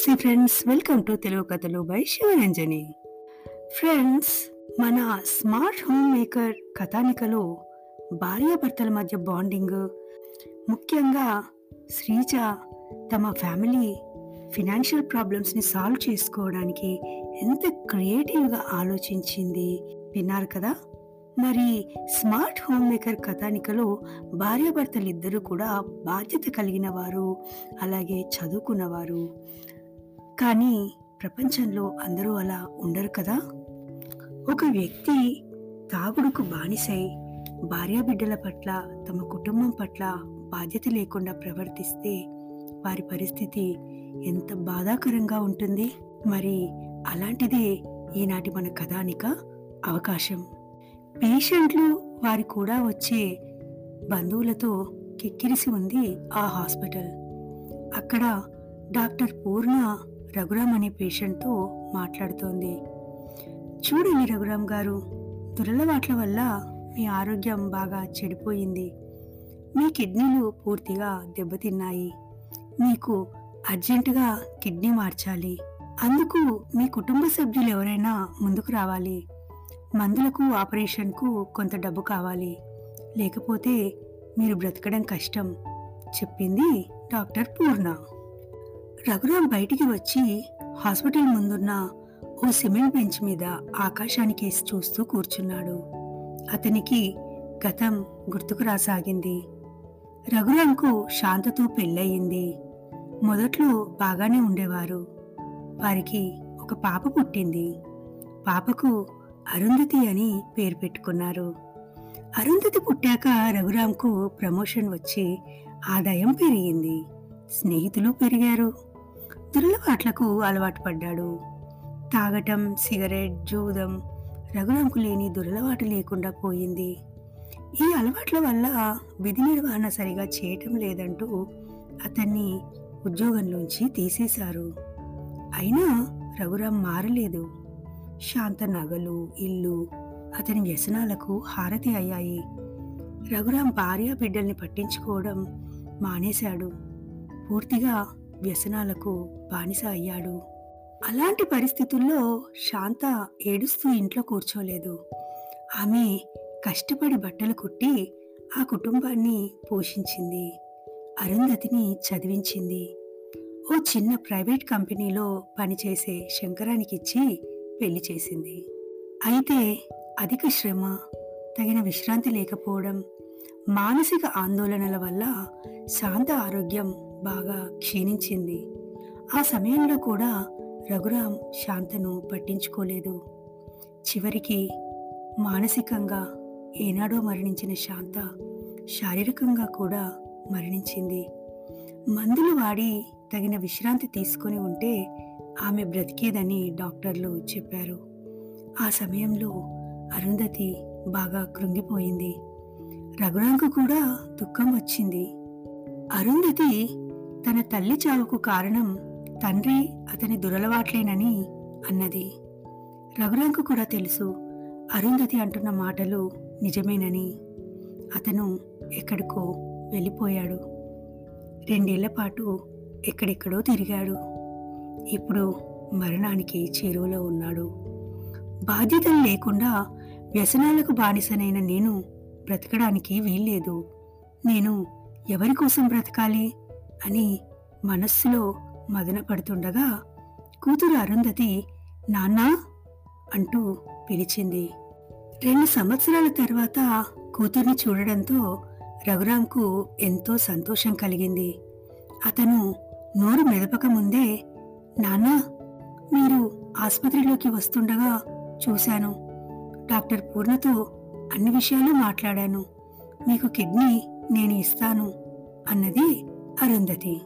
నమస్తే friends. Welcome to Telugu కథలు by Sivaranjani. Friends మన స్మార్ట్ హోమ్ మేకర్ కథానికలో భార్యాభర్తల మధ్య బాండింగ్ ముఖ్యంగా శ్రీజ తమ ఫ్యామిలీ ఫినాన్షియల్ ప్రాబ్లమ్స్ని సాల్వ్ చేసుకోవడానికి ఎంత క్రియేటివ్గా ఆలోచించింది విన్నారు కదా. మరి స్మార్ట్ హోమ్ మేకర్ కథానికలో భార్యాభర్తలు ఇద్దరు కూడా బాధ్యత కలిగిన వారు అలాగే చదువుకున్నవారు కానీ ప్రపంచంలో అందరూ అలా ఉండరు కదా? ఒక వ్యక్తి తాగుడుకు బానిసై భార్యాబిడ్డల పట్ల తమ కుటుంబం పట్ల బాధ్యత లేకుండా ప్రవర్తిస్తే వారి పరిస్థితి ఎంత బాధాకరంగా ఉంటుంది? మరి అలాంటిదే ఈనాటి మన కథానిక అవకాశం. పేషెంట్లు వారి కూడా వచ్చే బంధువులతో కిక్కిరిసి ఉంది ఆ హాస్పిటల్. అక్కడ డాక్టర్ పూర్ణ రఘురామ్ అనే పేషెంట్తో మాట్లాడుతోంది. చూడండి రఘురామ్ గారు దురలవాట్ల వల్ల మీ ఆరోగ్యం బాగా చెడిపోయింది. మీ కిడ్నీలు పూర్తిగా దెబ్బతిన్నాయి. మీకు అర్జెంటుగా కిడ్నీ మార్చాలి. అందుకు మీ కుటుంబ సభ్యులు ఎవరైనా ముందుకు రావాలి. మందులకు ఆపరేషన్కు కొంత డబ్బు కావాలి. లేకపోతే మీరు బ్రతకడం కష్టం చెప్పింది డాక్టర్ పూర్ణ. రఘురాం బయటికి వచ్చి హాస్పిటల్ ముందున్న ఓ సిమెంట్ బెంచ్ మీద ఆకాశానికి వేసి చూస్తూ కూర్చున్నాడు. అతనికి గతం గుర్తుకు రాసాగింది. రఘురాంకు శాంతతో పెళ్ళయింది. మొదట్లో బాగానే ఉండేవారు. వారికి ఒక పాప పుట్టింది. పాపకు అరుంధతి అని పేరు పెట్టుకున్నారు. అరుంధతి పుట్టాక రఘురాంకు ప్రమోషన్ వచ్చి ఆదాయం పెరిగింది. స్నేహితులు పెరిగారు. దురలవాట్లకు అలవాటు పడ్డాడు. తాగటం సిగరెట్ జూదం రఘురాంకు లేని దురలవాటు లేకుండా పోయింది. ఈ అలవాట్ల వల్ల విధి నిర్వహణ సరిగా చేయటం లేదంటూ అతన్ని ఉద్యోగంలోంచి తీసేశారు. అయినా రఘురాం మారలేదు. శాంత నగలు ఇల్లు అతని వ్యసనాలకు హారతి అయ్యాయి. రఘురాం భార్య బిడ్డల్ని పట్టించుకోవడం మానేశాడు. పూర్తిగా వ్యసనాలకు బానిస అయ్యాడు. అలాంటి పరిస్థితుల్లో శాంత ఏడుస్తూ ఇంట్లో కూర్చోలేదు. ఆమె కష్టపడి బట్టలు కుట్టి ఆ కుటుంబాన్ని పోషించింది. అరుంధతిని చదివించింది. ఓ చిన్న ప్రైవేట్ కంపెనీలో పనిచేసే శంకరానికిచ్చి పెళ్ళి చేసింది. అయితే అధిక శ్రమ తగిన విశ్రాంతి లేకపోవడం మానసిక ఆందోళనల వల్ల శాంత ఆరోగ్యం బాగా క్షీణించింది. ఆ సమయంలో కూడా రఘురాం శాంతను పట్టించుకోలేదు. చివరికి మానసికంగా ఏనాడో మరణించిన శాంత శారీరకంగా కూడా మరణించింది. మందులు వాడి తగిన విశ్రాంతి తీసుకొని ఉంటే ఆమె బ్రతికేదని డాక్టర్లు చెప్పారు. ఆ సమయంలో అరుంధతి బాగా కృంగిపోయింది. రఘురాంకు కూడా దుఃఖం వచ్చింది. అరుంధతి తన తల్లి చావుకు కారణం తండ్రి అతని దురలవాట్లేనని అన్నది. రఘురాంకు కూడా తెలుసు అరుంధతి అంటున్న మాటలు నిజమేనని. అతను ఎక్కడికో వెళ్ళిపోయాడు. రెండేళ్ళ పాటు ఎక్కడెక్కడో తిరిగాడు. ఇప్పుడు మరణానికి చేరువలో ఉన్నాడు. బాధ్యతలు లేకుండా వ్యసనాలకు బానిసనైన నేను బ్రతకడానికి వీల్లేదు. నేను ఎవరి కోసం బ్రతకాలి అని మనస్సులో మదన పడుతుండగా కూతురు అరుంధతి నాన్నా అంటూ పిలిచింది. రెండు సంవత్సరాల తర్వాత కూతుర్ని చూడడంతో రఘురాంకు ఎంతో సంతోషం కలిగింది. అతను నోరు మెదపక ముందే నాన్నా మీరు ఆసుపత్రిలోకి వస్తుండగా చూశాను. డాక్టర్ పూర్ణతో అన్ని విషయాలు మాట్లాడాను. మీకు కిడ్నీ నేను ఇస్తాను అన్నది అరుంధతి.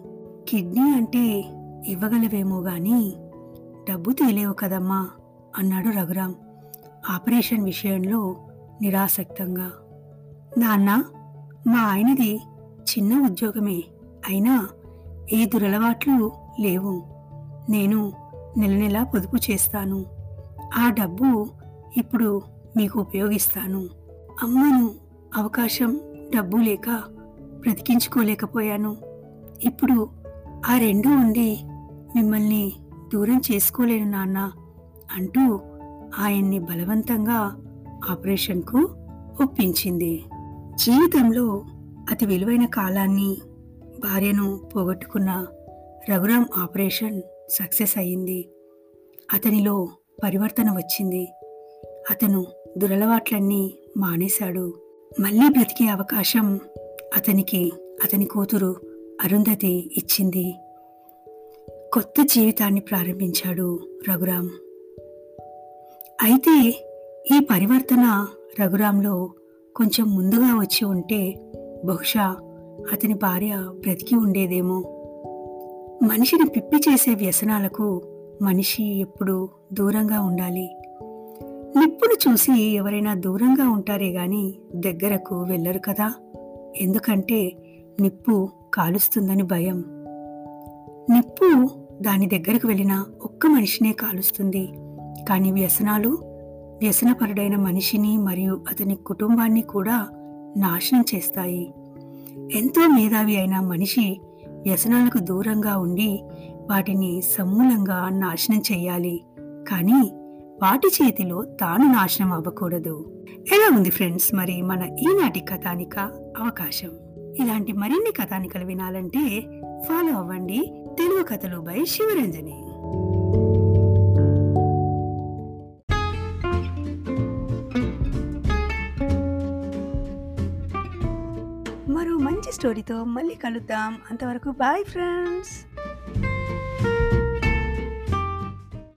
కిడ్నీ అంటే ఇవ్వగలవేమో గాని డబ్బు తేలేవు కదమ్మా అన్నాడు రఘురాం ఆపరేషన్ విషయంలో నిరాసక్తంగా. నాన్న మా ఆయనది చిన్న ఉద్యోగమే అయినా ఏ దురలవాట్లు లేవు. నేను నెల నెలా పొదుపు చేస్తాను. ఆ డబ్బు ఇప్పుడు మీకు ఉపయోగిస్తాను. అమ్మను అవకాశం డబ్బు లేక బ్రతికించుకోలేకపోయాను. ఇప్పుడు ఆ రెండు ఉండి మిమ్మల్ని దూరం చేసుకోలేను నాన్న అంటూ ఆయన్ని బలవంతంగా ఆపరేషన్కు ఒప్పించింది. జీవితంలో అతి విలువైన కాలాన్ని భార్యను పోగొట్టుకున్న రఘురాం ఆపరేషన్ సక్సెస్ అయింది అతనిలో పరివర్తన వచ్చింది. అతను దురలవాట్లన్నీ మానేశాడు. మళ్ళీ బ్రతికే అవకాశం అతనికి అతని కూతురు అరుంధతి ఇచ్చింది. కొత్త జీవితాన్ని ప్రారంభించాడు రఘురాం అయితే ఈ పరివర్తన రఘురాంలో కొంచెం ముందుగా వచ్చి ఉంటే బహుశా అతని భార్య బ్రతికి ఉండేదేమో. మనిషిని పిప్పి చేసే వ్యసనాలకు మనిషి ఎప్పుడు దూరంగా ఉండాలి. నిప్పును చూసి ఎవరైనా దూరంగా ఉంటారే గాని దగ్గరకు వెళ్ళరు కదా. ఎందుకంటే నిప్పు కాలుస్తుందని భయం. నిప్పు దాని దగ్గరకు వెళ్ళిన ఒక్క మనిషినే కాలుస్తుంది. కానీ వ్యసనాలు వ్యసనపరుడైన మనిషిని మరియు అతని కుటుంబాన్ని కూడా నాశనం చేస్తాయి. ఎంతో మేధావి అయిన మనిషి వ్యసనాలకు దూరంగా ఉండి వాటిని సమూలంగా నాశనం చేయాలి. కానీ వాటి చేతిలో తాను నాశనం అవ్వకూడదు. ఎలా ఉంది ఫ్రెండ్స్ మరి మన ఈనాటి కథానిక అవకాశం? ఇలాంటి మరిన్ని కథానికలు వినాలంటే ఫాలో అవ్వండి. తెలుగు కథలు బై శివరంజని. మరో మంచి స్టోరీతో మళ్ళీ కలుద్దాం. అంతవరకు బాయ్ ఫ్రెండ్స్